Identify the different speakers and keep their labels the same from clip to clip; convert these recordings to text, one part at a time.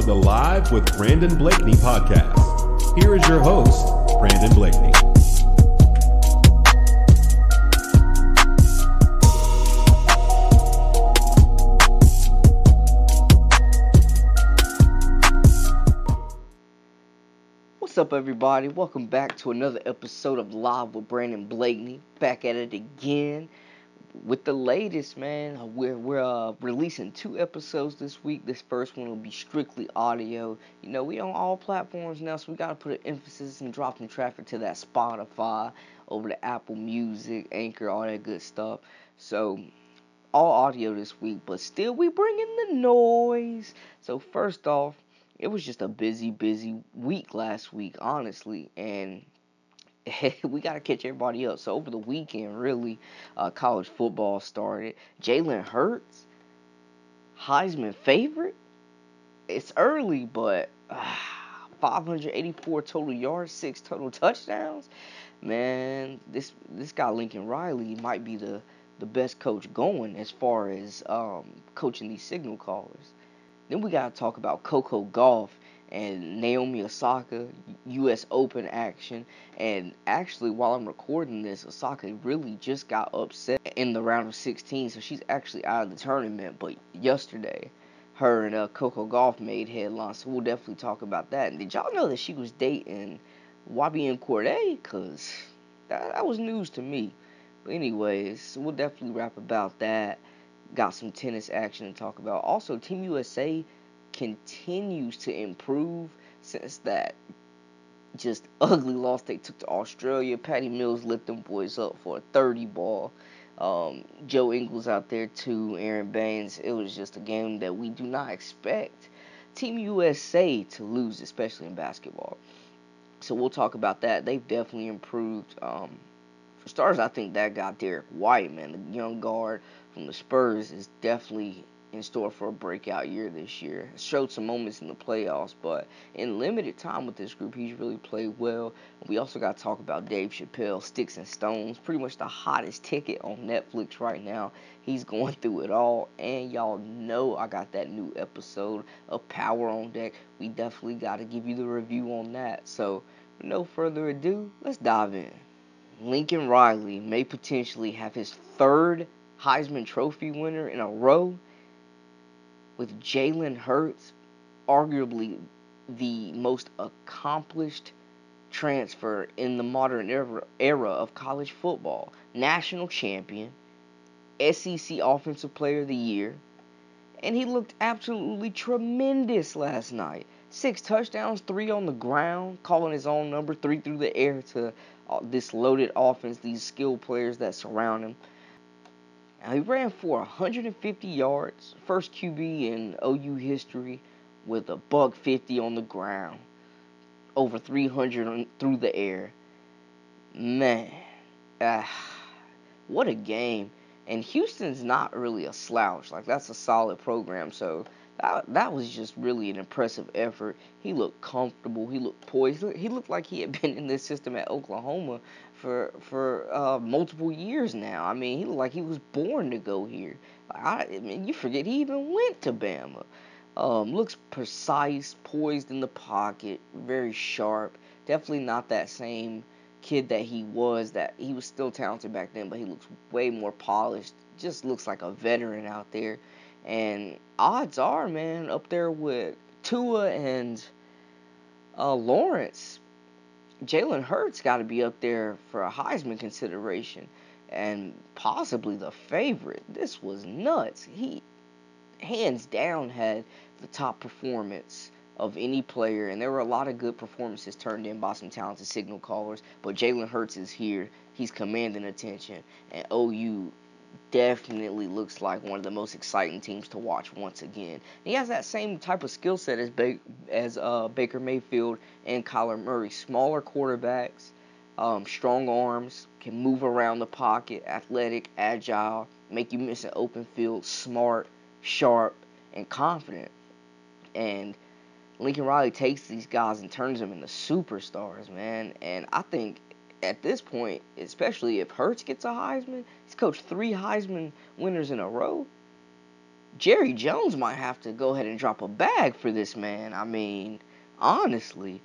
Speaker 1: to the Live with Brandon Blakeney podcast. Here is your host, Brandon Blakeney.
Speaker 2: What's up, everybody? Welcome back to another episode of Live with Brandon Blakeney. Back at it again with the latest, man. We're we're uh, releasing two episodes this week. This first one will be strictly audio. You know, we on all platforms now, so we gotta put an emphasis and drop some traffic to that Spotify, over to Apple Music, Anchor, all that good stuff. So all audio this week, but still we bringing the noise. So first off it was just a busy, busy week last week, honestly, and we got to catch everybody up. So over the weekend, really, uh, college football started. Jalen Hurts, Heisman favorite. It's early, but uh, 584 total yards, six total touchdowns. Man, this this guy Lincoln Riley might be the the best coach going as far as um, coaching these signal callers. Then we gotta talk about Coco Gauff and Naomi Osaka U.S. Open action. And actually, while I'm recording this, Osaka really just got upset in the round of 16, so she's actually out of the tournament. But yesterday, her and uh, Coco Gauff made headlines, so we'll definitely talk about that. And did y'all know that she was dating YBN Cordae? Cause that, that was news to me. But anyways, we'll definitely rap about that got some tennis action to talk about. Also, Team USA continues to improve since that just ugly loss they took to Australia. Patty Mills lit them boys up for a 30 ball. Um, Joe Ingles out there too, Aron Baynes. It was just a game that we do not expect Team USA to lose, especially in basketball. So we'll talk about that. They've definitely improved. Um, for starters, I think that guy Derrick White, man, the young guard from the Spurs, is definitely in store for a breakout year this year. Showed some moments in the playoffs, but in limited time with this group, he's really played well. We also got to talk about Dave Chappelle, Sticks and Stones, pretty much the hottest ticket on Netflix right now. He's going through it all, and y'all know I got that new episode of Power on Deck. We definitely got to give you the review on that. So, no further ado, let's dive in. Lincoln Riley may potentially have his third Heisman Trophy winner in a row with Jalen Hurts, arguably the most accomplished transfer in the modern era, era of college football. National champion, SEC Offensive Player of the Year, and he looked absolutely tremendous last night. Six touchdowns, three on the ground, calling his own number, three through the air to uh, this loaded offense, these skilled players that surround him. Now, he ran for 150 yards, first QB in OU history with a buck 50 on the ground, over 300 through the air. Man, ah, what a game. And Houston's not really a slouch. Like, that's a solid program. So, that, that was just really an impressive effort. He looked comfortable. He looked poised. He looked like he had been in this system at Oklahoma for for uh, multiple years now. I mean, he looked like he was born to go here. I, I mean, you forget he even went to Bama. Um, looks precise, poised in the pocket, very sharp. Definitely not that same kid that he was. That he was still talented back then, but he looks way more polished. Just looks like a veteran out there. And odds are, man, up there with Tua and uh, Lawrence, Jalen Hurts got to be up there for a Heisman consideration and possibly the favorite. This was nuts. He hands down had the top performance of any player, and there were a lot of good performances turned in by some talented signal callers. But Jalen Hurts is here. He's commanding attention, and OU definitely looks like one of the most exciting teams to watch once again. He has that same type of skill set as ba- as uh, Baker Mayfield and Kyler Murray. Smaller quarterbacks, um, strong arms, can move around the pocket, athletic, agile, make you miss an open field, smart, sharp, and confident. And Lincoln Riley takes these guys and turns them into superstars, man. And I think at this point, especially if Hurts gets a Heisman, he's coached three Heisman winners in a row. Jerry Jones might have to go ahead and drop a bag for this man. I mean, honestly,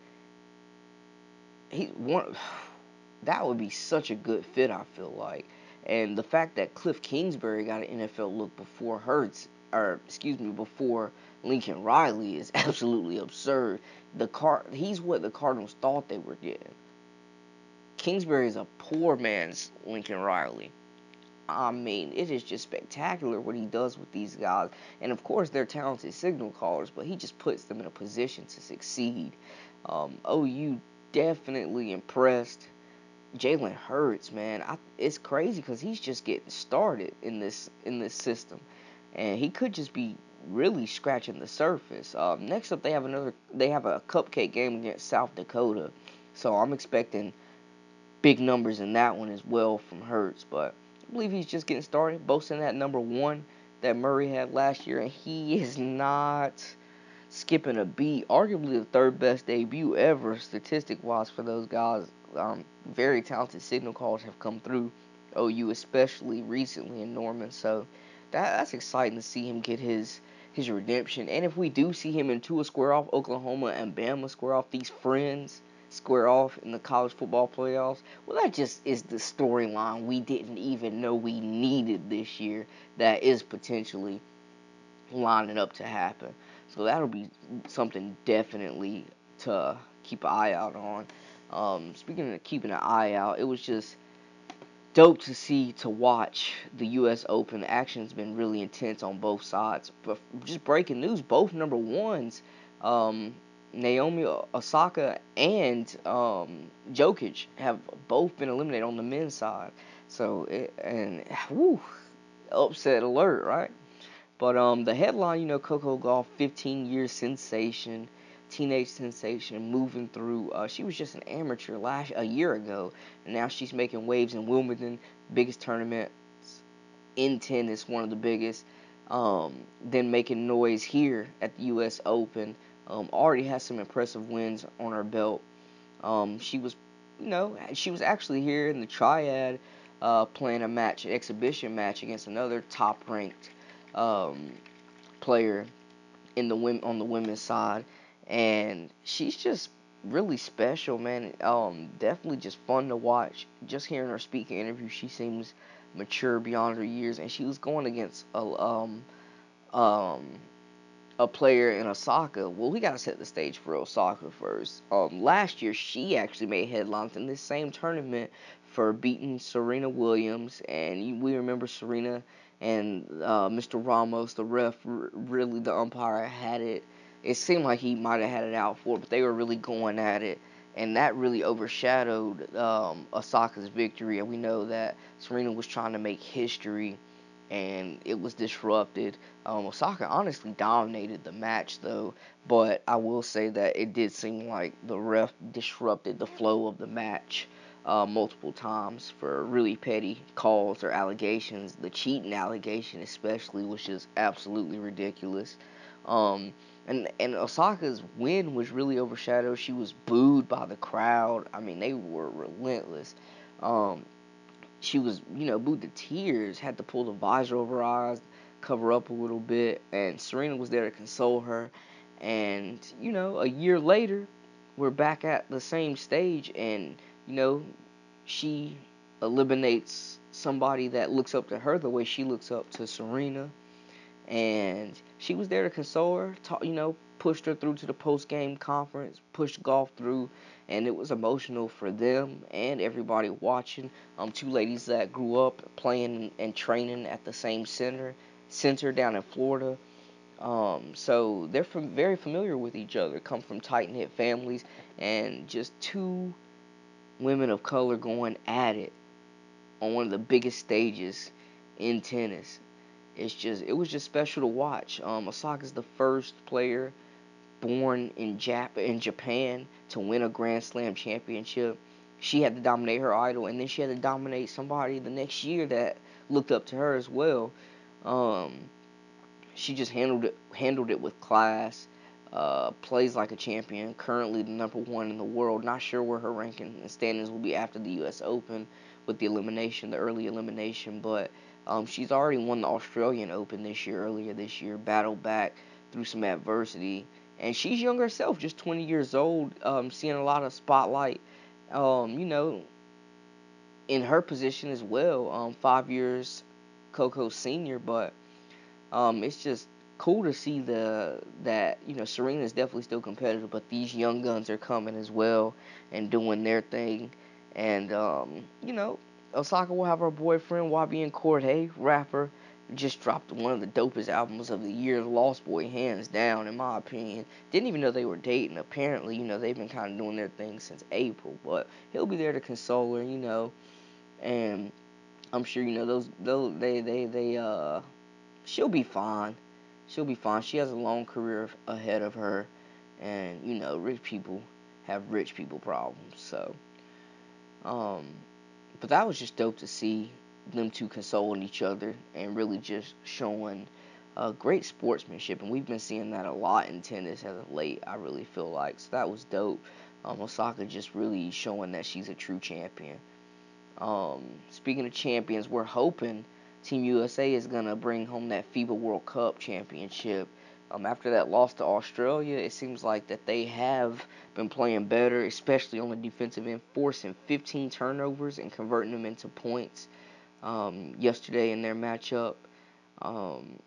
Speaker 2: he one that would be such a good fit. I feel like, and the fact that Cliff Kingsbury got an NFL look before Hurts, or excuse me, before Lincoln Riley is absolutely absurd. The car, he's what the Cardinals thought they were getting. Kingsbury is a poor man's Lincoln Riley. I mean, it is just spectacular what he does with these guys. And of course, they're talented signal callers, but he just puts them in a position to succeed. Um, OU definitely impressed. Jalen Hurts, man, I, it's crazy because he's just getting started in this in this system, and he could just be really scratching the surface. Um, next up, they have another. They have a cupcake game against South Dakota, so I'm expecting big numbers in that one as well from Hurts. But I believe he's just getting started, boasting that number one that Murray had last year, and he is not skipping a beat. Arguably the third best debut ever, statistic wise, for those guys. Um, very talented signal calls have come through OU, especially recently in Norman. So that that's exciting to see him get his his redemption. And if we do see him and Tua square off, Oklahoma and Bama square off, these friends square off in the college football playoffs, well, that just is the storyline we didn't even know we needed this year that is potentially lining up to happen. So that'll be something definitely to keep an eye out on. Um, speaking of keeping an eye out, it was just dope to see to watch the U.S. Open. Action's been really intense on both sides. But just breaking news, both number ones, um, Naomi Osaka and um, Djokovic have both been eliminated on the men's side. So it, and whoo, upset alert, right? But um, the headline, you know, Coco Gauff, 15 year sensation teenage sensation moving through. Uh, she was just an amateur last a year ago, and now she's making waves in Wimbledon, biggest tournament in tennis, one of the biggest. Um, then making noise here at the U.S. Open. Um, already has some impressive wins on her belt. Um, she was, you know, she was actually here in the Triad uh, playing a match, an exhibition match against another top-ranked um, player in the women on the women's side and she's just really special, man. Um, definitely just fun to watch. Just hearing her speak in interviews, she seems mature beyond her years, and she was going against a um um a player in Osaka. Well, we gotta set the stage for Osaka first. Um, last year she actually made headlines in this same tournament for beating Serena Williams, and we remember Serena and uh, Mr. Ramos, the ref, really the umpire had it it seemed like he might have had it out for, but they were really going at it, and that really overshadowed um, Osaka's victory. And we know that Serena was trying to make history, and it was disrupted. Um, Osaka honestly dominated the match, though, but I will say that it did seem like the ref disrupted the flow of the match. Uh, multiple times for really petty calls or allegations. The cheating allegation, especially, was just absolutely ridiculous. Um, and and Osaka's win was really overshadowed. She was booed by the crowd. I mean, they were relentless. Um, she was, you know, booed to tears. Had to pull the visor over her eyes, cover up a little bit, and Serena was there to console her. And you know, a year later, we're back at the same stage, and you know, she eliminates somebody that looks up to her the way she looks up to Serena and she was there to console her. Talk, you know, pushed her through to the post game conference, pushed Gauff through, and it was emotional for them and everybody watching. Um, two ladies that grew up playing and training at the same center, center down in Florida. Um, so they're from, very familiar with each other, come from tight knit families, and just two women of color going at it on one of the biggest stages in tennis it's just it was just special to watch. Um, Osaka's the first player born in Jap in Japan to win a Grand Slam championship. She had to dominate her idol, and then she had to dominate somebody the next year that looked up to her as well. Um, she just handled it handled it with class. Uh, plays like a champion. Currently the number one in the world. Not sure where her ranking and standings will be after the U.S. Open with the elimination, the early elimination, but Um, she's already won the Australian Open this year, earlier this year, battled back through some adversity. And she's young herself, just 20 years old, um, seeing a lot of spotlight, um, you know, in her position as well. Um, five years Coco senior, but um, it's just cool to see the that you know Serena's definitely still competitive, but these young guns are coming as well and doing their thing, and um, you know Osaka will have her boyfriend YBN Cordae, rapper, just dropped one of the dopest albums of the year, Lost Boy, hands down, in my opinion. Didn't even know they were dating. Apparently, you know, they've been kind of doing their thing since April, but he'll be there to console her, you know, and I'm sure you know those those they they they uh she'll be fine. She'll be fine. She has a long career ahead of her, and you know, rich people have rich people problems. So, um, but that was just dope to see them two consoling each other and really just showing uh, great sportsmanship. And we've been seeing that a lot in tennis as of late. I really feel like so that was dope. Um, Osaka just really showing that she's a true champion. Um, speaking of champions, we're hoping Team USA is gonna bring home that FIBA World Cup championship. Um, after that loss to Australia, it seems like that they have been playing better, especially on the defensive end, forcing 15 turnovers and converting them into points. Um, yesterday in their matchup, um,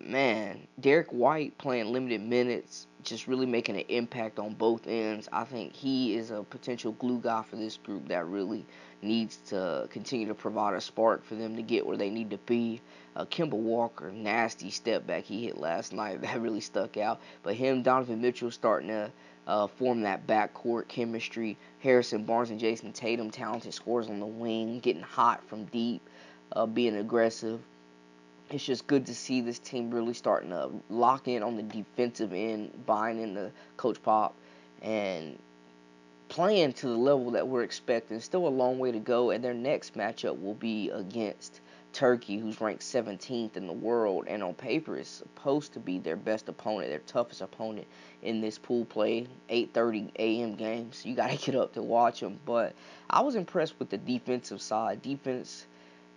Speaker 2: man, Derrick White playing limited minutes, just really making an impact on both ends. I think he is a potential glue guy for this group that really needs to continue to provide a spark for them to get where they need to be. Uh, Kemba Walker, nasty step back he hit last night. That really stuck out. But him, Donovan Mitchell starting to uh, form that backcourt chemistry. Harrison Barnes and Jayson Tatum, talented scores on the wing, getting hot from deep, uh, being aggressive. It's just good to see this team really starting to lock in on the defensive end, buying into Coach Pop, and playing to the level that we're expecting. Still a long way to go, and their next matchup will be against Turkey, who's ranked 17th in the world, and on paper is supposed to be their best opponent, their toughest opponent in this pool play, 8:30 a.m. game. So you got to get up to watch them. But I was impressed with the defensive side. Defense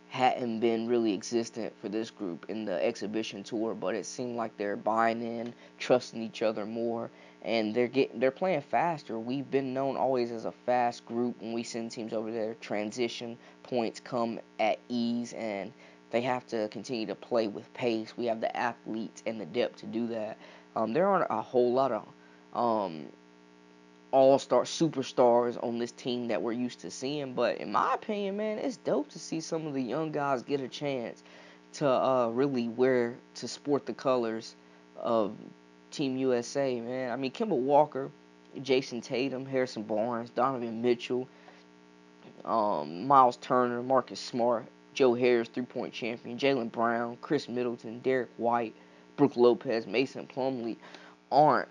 Speaker 2: hadn't been really existent for this group in the exhibition tour, but it seemed like they're buying in, trusting each other more, and they're getting they're playing faster. We've been known always as a fast group when we send teams over there. Transition points come at ease, and they have to continue to play with pace. We have the athletes and the depth to do that. Um, there aren't a whole lot of um, all-star superstars on this team that we're used to seeing, but in my opinion, man, it's dope to see some of the young guys get a chance to uh, really wear to sport the colors of Team USA, man. I mean, Kemba Walker, Jayson Tatum, Harrison Barnes, Donovan Mitchell, um, Miles Turner, Marcus Smart, Joe Harris, three point champion, Jaylen Brown, Khris Middleton, Derrick White, Brook Lopez, Mason Plumlee aren't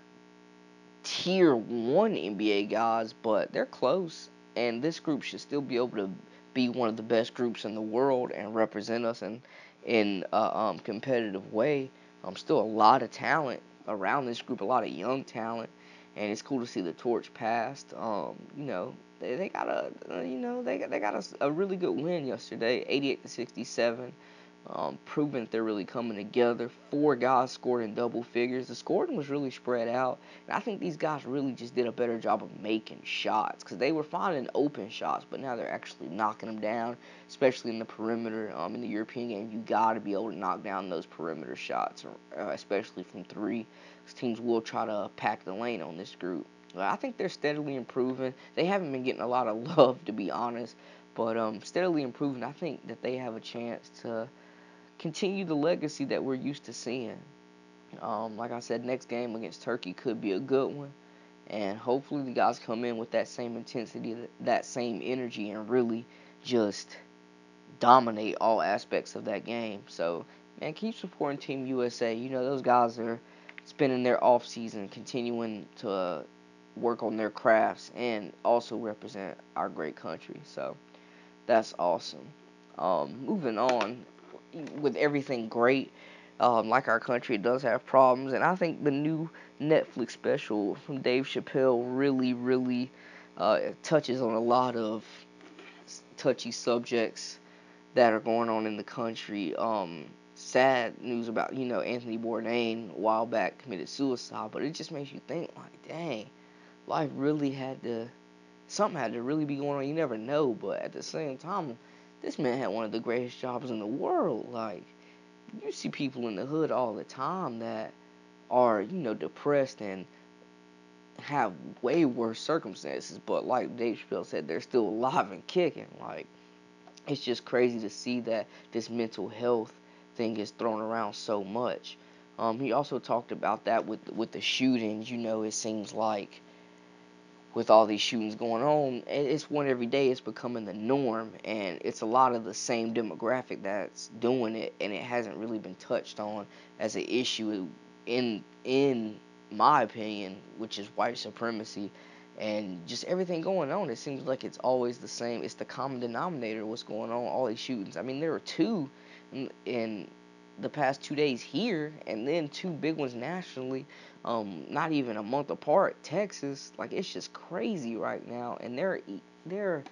Speaker 2: tier one NBA guys, but they're close. And this group should still be able to be one of the best groups in the world and represent us in in a um, competitive way. Um, still a lot of talent around this group, a lot of young talent, and it's cool to see the torch passed. Um, you know, they, they got a you know they got they got a, a really good win yesterday, 88 to 67 um, proving that they're really coming together. Four guys scored in double figures. The scoring was really spread out, and I think these guys really just did a better job of making shots because they were finding open shots, but now they're actually knocking them down, especially in the perimeter. Um, in the European game, you got to be able to knock down those perimeter shots, uh, especially from three. Because teams will try to pack the lane on this group. I think they're steadily improving. They haven't been getting a lot of love, to be honest, but um, steadily improving. I think that they have a chance to continue the legacy that we're used to seeing. Um, like I said, next game against Turkey could be a good one, and hopefully the guys come in with that same intensity, that same energy, and really just dominate all aspects of that game. So, man, keep supporting Team USA. You know those guys are spending their off season continuing to uh, work on their crafts and also represent our great country. So that's awesome. Um, moving on, with everything great. Um, like our country, does have problems, and I think the new Netflix special from Dave Chappelle really, really uh, touches on a lot of touchy subjects that are going on in the country. Um, sad news about you know Anthony Bourdain a while back committed suicide, but it just makes you think like, dang, life really had to something had to really be going on. You never know, but at the same time, this man had one of the greatest jobs in the world. Like you see people in the hood all the time that are you know depressed and have way worse circumstances, but like Dave Chappelle said, they're still alive and kicking. Like it's just crazy to see that this mental health thing is thrown around so much. Um, he also talked about that with with the shootings. You know, it seems like with all these shootings going on, it's one every day. It's becoming the norm, and it's a lot of the same demographic that's doing it, and it hasn't really been touched on as an issue in in my opinion, which is white supremacy and just everything going on. It seems like it's always the same. It's the common denominator. What's going on? All these shootings. I mean, there were two in, in the past two days here, and then two big ones nationally. Um, not even a month apart. Texas, like it's just crazy right now, and they're they're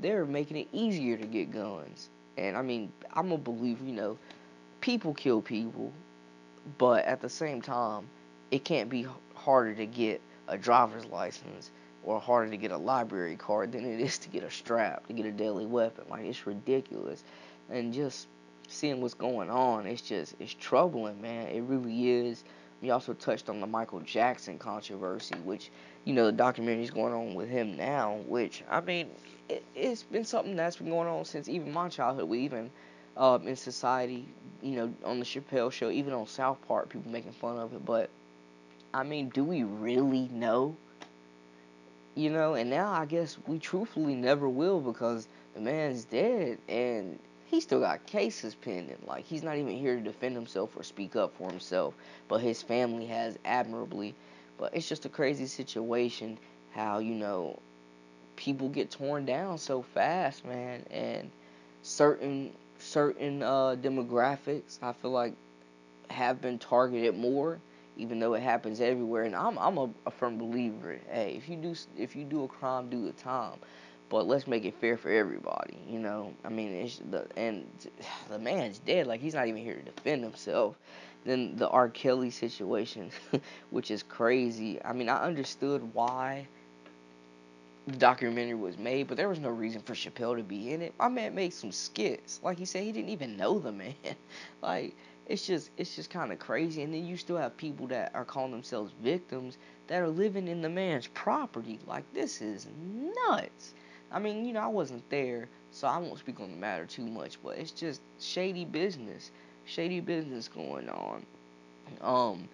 Speaker 2: they're making it easier to get guns. And I mean, I'm a believer. You know, people kill people, but at the same time, it can't be harder to get a driver's license or harder to get a library card than it is to get a strap, to get a deadly weapon. Like it's ridiculous. And just seeing what's going on, it's just it's troubling, man. It really is. We also touched on the Michael Jackson controversy, which you know the documentary is going on with him now. Which I mean, it, has been something that's been going on since even my childhood. We even um, in society, you know, on the Chappelle Show, even on South Park, people making fun of it. But I mean, do we really know? You know, and now I guess we truthfully never will because the man's dead and he still got cases pending. Like he's not even here to defend himself or speak up for himself, but his family has admirably. But it's just a crazy situation how, you know, people get torn down so fast, man, and certain certain uh, demographics I feel like have been targeted more, even though it happens everywhere. And I'm I'm a, a firm believer. Hey, if you do if you do a crime, do the time but let's make it fair for everybody. You know, I mean, it's the and the man's dead. Like he's not even here to defend himself. Then the R. Kelly situation, which is crazy. I mean, I understood why the documentary was made, but there was no reason for Chappelle to be in it. My man made some skits. Like he said, he didn't even know the man. like it's just it's just kind of crazy. And then you still have people that are calling themselves victims that are living in the man's property. Like this is nuts. I mean, you know, I wasn't there, so I won't speak on the matter too much, but it's just shady business, shady business going on. Um,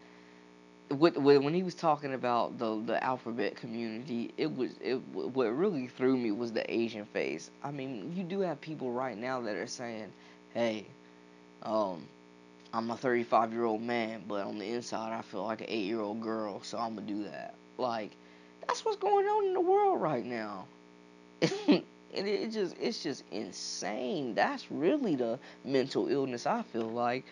Speaker 2: with, with, when he was talking about the the alphabet community, it was it what really threw me was the Asian face. I mean, you do have people right now that are saying, "Hey, um, I'm a 35 year old man, but on the inside I feel like an eight year old girl, so I'm gonna do that." Like, that's what's going on in the world right now. and it just it's just insane. That's really the mental illness I feel like,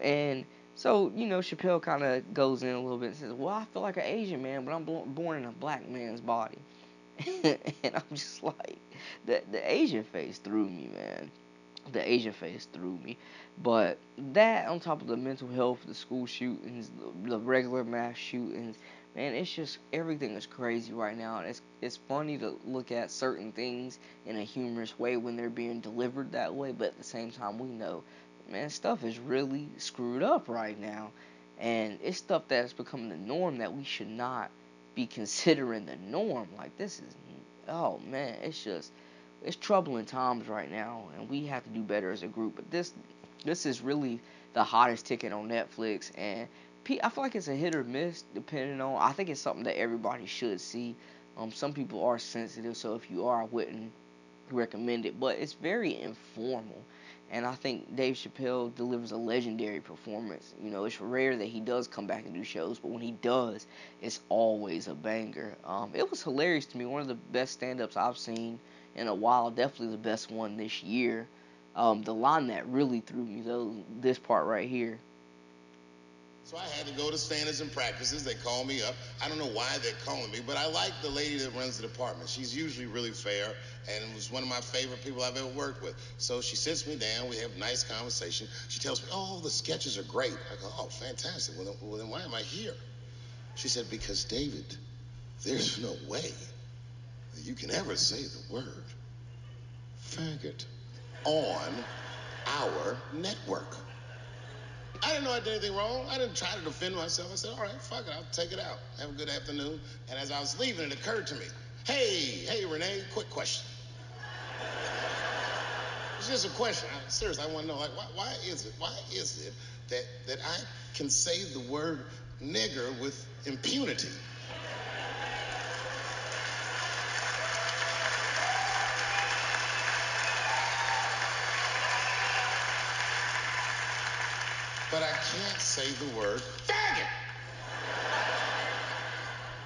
Speaker 2: and so you know Chappelle kind of goes in a little bit and says, "Well, I feel like an Asian man, but I'm born in a black man's body," and I'm just like, the the Asian face threw me, man. The Asian face threw me, but that on top of the mental health, the school shootings, the, the regular mass shootings, man, it's just everything is crazy right now. It's it's funny to look at certain things in a humorous way when they're being delivered that way, but at the same time we know, man, stuff is really screwed up right now. And it's stuff that's becoming the norm that we should not be considering the norm. Like this is oh man, it's just it's troubling times right now and we have to do better as a group. But this this is really the hottest ticket on Netflix and I feel like it's a hit or miss depending on. I think it's something that everybody should see. Um, some people are sensitive, so if you are, I wouldn't recommend it. But it's very informal, and I think Dave Chappelle delivers a legendary performance. You know, it's rare that he does come back and do shows, but when he does, it's always a banger. Um, it was hilarious to me. One of the best stand-ups I've seen in a while. Definitely the best one this year. Um, the line that really threw me though, this part right here.
Speaker 3: So I had to go to standards and practices. They call me up. I don't know why they're calling me, but I like the lady that runs the department. She's usually really fair and was one of my favorite people I've ever worked with. So she sits me down. We have a nice conversation. She tells me, "Oh, the sketches are great." I go, "Oh, fantastic. Well, well, then why am I here?" She said, "Because David, there's no way that you can ever say the word faggot on our network." I didn't know I did anything wrong. I didn't try to defend myself. I said, all right, fuck it, I'll take it out. Have a good afternoon. And as I was leaving, it occurred to me, hey, hey, Renee, quick question. It's just a question. I, seriously, I want to know, like, why, why is it, why is it that, that I can say the word nigger with impunity? but I can't say the word faggot.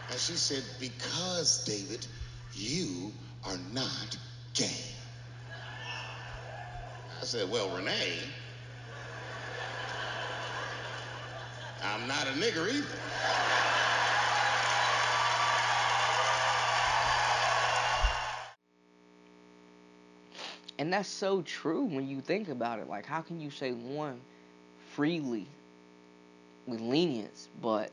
Speaker 3: And she said, Because, David, you are not gay. I said, Well, Renee, I'm not a nigger either.
Speaker 2: And that's so true when you think about it. Like, how can you say one freely with lenience, but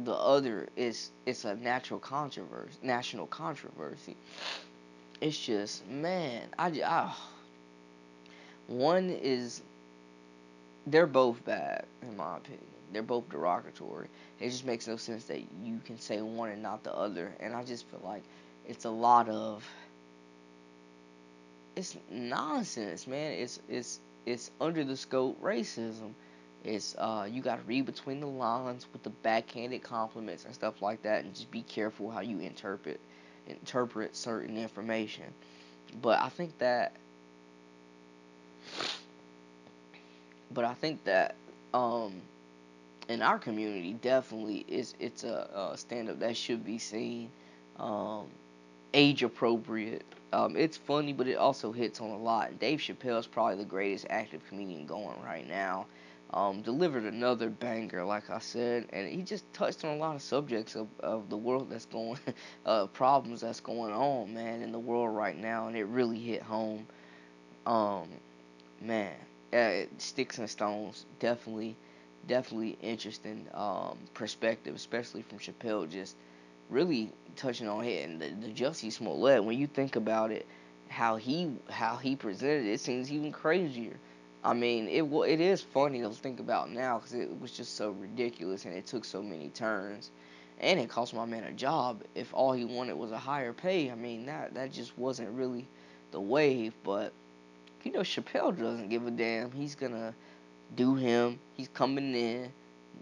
Speaker 2: the other is it's a natural controversy, national controversy. It's just man, I, I ah. one is they're both bad in my opinion. They're both derogatory. It just makes no sense that you can say one and not the other. And I just feel like it's a lot of it's nonsense, man. It's it's it's under the scope racism. It's uh, you got to read between the lines with the backhanded compliments and stuff like that, and just be careful how you interpret interpret certain information. But I think that, but I think that um, in our community, definitely is it's a, a stand up that should be seen, um, age appropriate. Um, it's funny, but it also hits on a lot. Dave Chappelle is probably the greatest active comedian going right now. Um, delivered another banger, like I said, and he just touched on a lot of subjects of, of the world that's going, uh, problems that's going on, man, in the world right now, and it really hit home. Um, man, uh, sticks and stones, definitely, definitely interesting um, perspective, especially from Chappelle, just really touching on it. And the, the Jussie Smollett, when you think about it, how he how he presented it, it seems even crazier. I mean, it well, it is funny to think about now because it was just so ridiculous and it took so many turns, and it cost my man a job. If all he wanted was a higher pay, I mean that that just wasn't really the wave. But you know, Chappelle doesn't give a damn. He's gonna do him. He's coming in,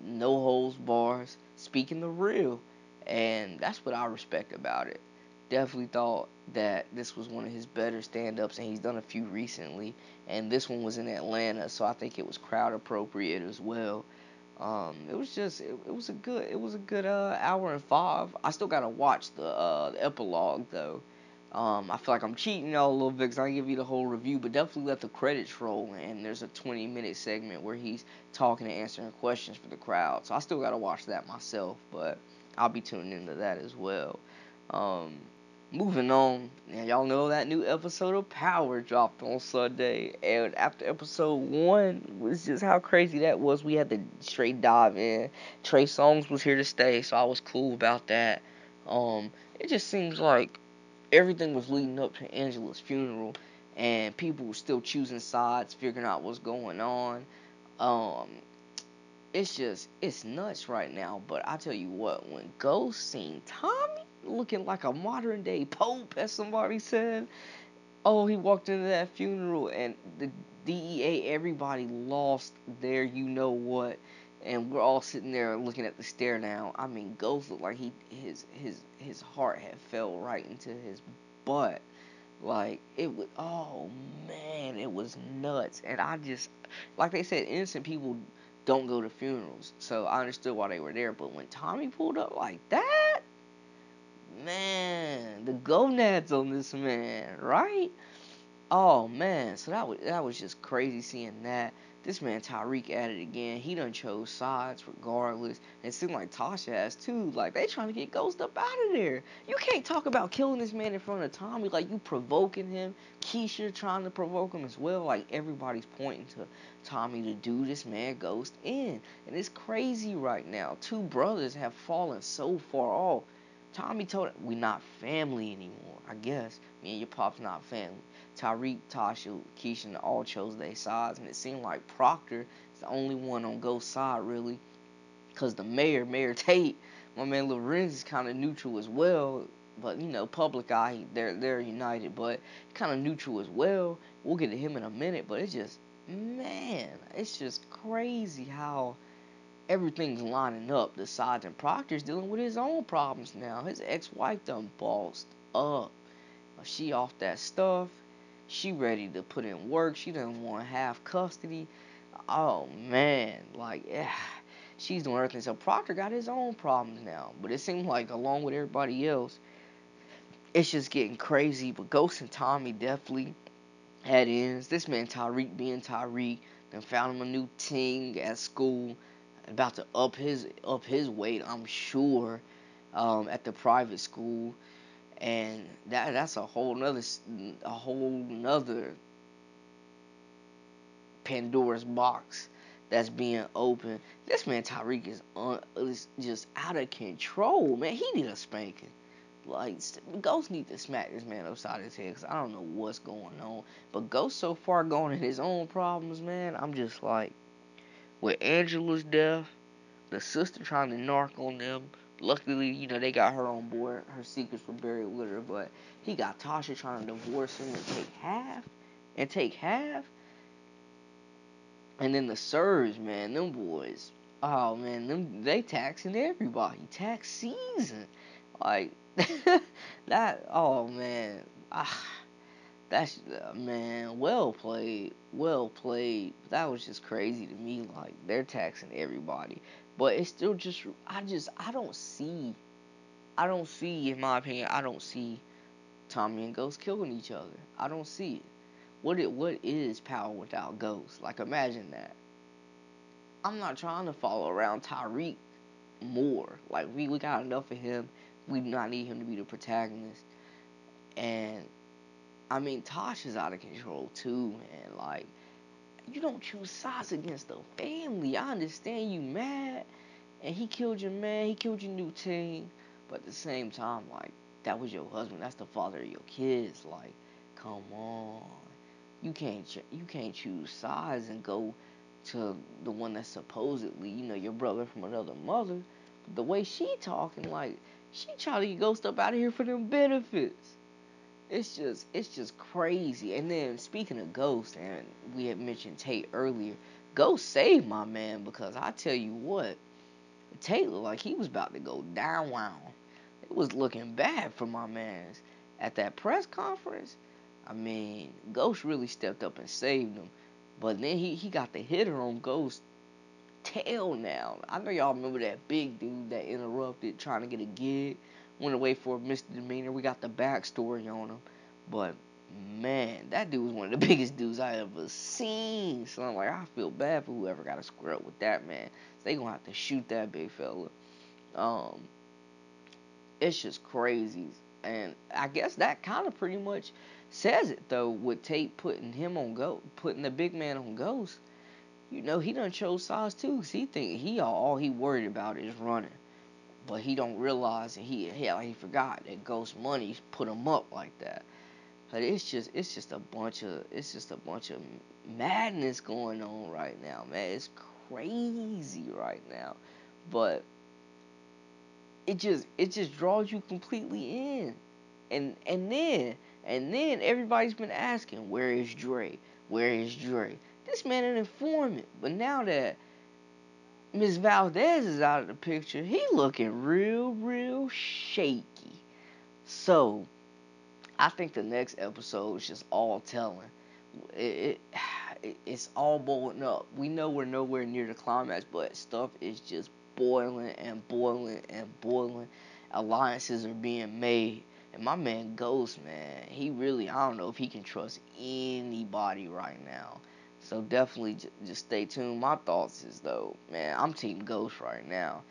Speaker 2: no holds bars, speaking the real, and that's what I respect about it definitely thought that this was one of his better stand-ups and he's done a few recently and this one was in Atlanta so I think it was crowd appropriate as well. Um, it was just it, it, was a good it was a good uh, hour and five. I still gotta watch the, uh, the epilogue though. Um, I feel like I'm cheating y'all a little bit because I give you the whole review but definitely let the credits roll and there's a 20 minute segment where he's talking and answering questions for the crowd so I still gotta watch that myself but I'll be tuning into that as well. Um, moving on, and y'all know that new episode of Power dropped on Sunday, and after episode one was just how crazy that was. We had to straight dive in. Trey Songz was here to stay, so I was cool about that. Um, it just seems like everything was leading up to Angela's funeral, and people were still choosing sides, figuring out what's going on. Um, it's just it's nuts right now. But I tell you what, when Ghost seen Tommy looking like a modern day pope, as somebody said. Oh, he walked into that funeral and the DEA, everybody lost their you know what, and we're all sitting there looking at the stare now. I mean, Ghost looked like he his his his heart had fell right into his butt. Like it was, oh man, it was nuts. And I just, like they said, innocent people don't go to funerals, so I understood why they were there. But when Tommy pulled up like that, man, the gonads on this man, right? Oh man, so that was that was just crazy seeing that. This man Tariq at it again. He done chose sides regardless. It seemed like Tasha has too. Like they trying to get Ghost up out of there. You can't talk about killing this man in front of Tommy like you provoking him. Keisha trying to provoke him as well. Like everybody's pointing to Tommy to do this man Ghost in. And it's crazy right now. Two brothers have fallen so far off. Tommy told him, we not family anymore. I guess me and your pop's not family. Tariq, Tasha, Keisha, all chose their sides, and it seemed like Proctor is the only one on Ghost's side, really. Because the mayor, Mayor Tate, my man Larenz is kind of neutral as well. But, you know, public eye, they're, they're united, but kind of neutral as well. We'll get to him in a minute, but it's just, man, it's just crazy how everything's lining up. The and Proctor's dealing with his own problems now. His ex-wife done bossed up. She off that stuff. She ready to put in work. She doesn't want half custody. Oh man, like yeah, she's doing everything. So Proctor got his own problems now, but it seems like along with everybody else, it's just getting crazy. But Ghost and Tommy definitely had ends. This man Tariq being Tariq, then found him a new team at school, about to up his up his weight. I'm sure, um, at the private school and that that's a whole nother a whole nother Pandora's box that's being open. This man Tariq is, is just out of control, man. He need a spanking. Like Ghost need to smack this man upside his head because I don't know what's going on. But Ghost so far gone in his own problems, man. I'm just like, with Angela's death, the sister trying to narc on them, luckily, you know, they got her on board. Her secrets were buried with her, but he got Tasha trying to divorce him and take half, and take half. And then the Surge, man, them boys, oh man, them they taxing everybody. Tax season, like that. Oh man, ah, that's uh, man, well played, well played. That was just crazy to me. Like they're taxing everybody. But it's still just I just I don't see I don't see in my opinion I don't see Tommy and Ghost killing each other. I don't see it. What it what is power without Ghost? Like imagine that. I'm not trying to follow around Tariq more. Like we, we got enough of him. We do not need him to be the protagonist. And I mean Tosh is out of control too, man. Like you don't choose sides against the family. I understand you mad, and he killed your man. He killed your new team, but at the same time, like that was your husband. That's the father of your kids. Like, come on, you can't ch- you can't choose sides and go to the one that's supposedly you know your brother from another mother. The way she talking, like she trying to get Ghost up out of here for them benefits it's just it's just crazy. And then speaking of Ghost, and we had mentioned Tate earlier, Ghost saved my man because I tell you what, Tate looked like he was about to go down. Wow, it was looking bad for my man at that press conference. I mean, Ghost really stepped up and saved him. But then he, he got the hitter on Ghost tail now. I know y'all remember that big dude that interrupted trying to get a gig went away for a misdemeanor. We got the backstory on him, but man, that dude was one of the biggest dudes I ever seen. So I'm like, I feel bad for whoever got to square up with that man. So they gonna have to shoot that big fella. Um, it's just crazy, and I guess that kind of pretty much says it though. With Tate putting him on go, putting the big man on Ghost. You know he done chose sides too, cause he think he all, all he worried about is running but he don't realize that he hell he forgot that Ghost Money put him up like that. But it's just it's just a bunch of it's just a bunch of madness going on right now, man. It's crazy right now, but it just it just draws you completely in, and and then and then everybody's been asking where is Dre, where is Dre? This man an informant, but now that Miss Valdez is out of the picture. He looking real, real shaky. So, I think the next episode is just all telling. It, it, it's all boiling up. We know we're nowhere near the climax, but stuff is just boiling and boiling and boiling. Alliances are being made. And my man Ghost, man, he really, I don't know if he can trust anybody right now. So definitely j- just stay tuned. My thoughts is though, man, I'm Team Ghost right now.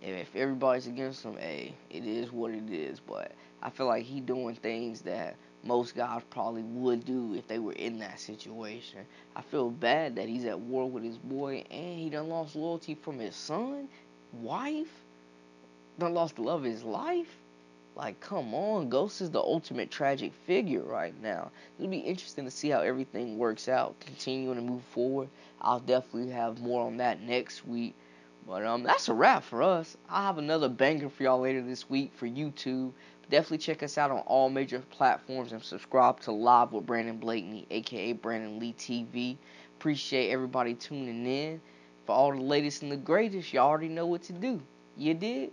Speaker 2: If everybody's against him, hey, it is what it is. But I feel like he doing things that most guys probably would do if they were in that situation. I feel bad that he's at war with his boy and he done lost loyalty from his son, wife, done lost the love of his life. Like, come on, Ghost is the ultimate tragic figure right now. It'll be interesting to see how everything works out, continuing to move forward. I'll definitely have more on that next week. But um, that's a wrap for us. I'll have another banger for y'all later this week for YouTube. Definitely check us out on all major platforms and subscribe to Live with Brandon Blakeney, aka Brandon Lee TV. Appreciate everybody tuning in. For all the latest and the greatest, y'all already know what to do. You did?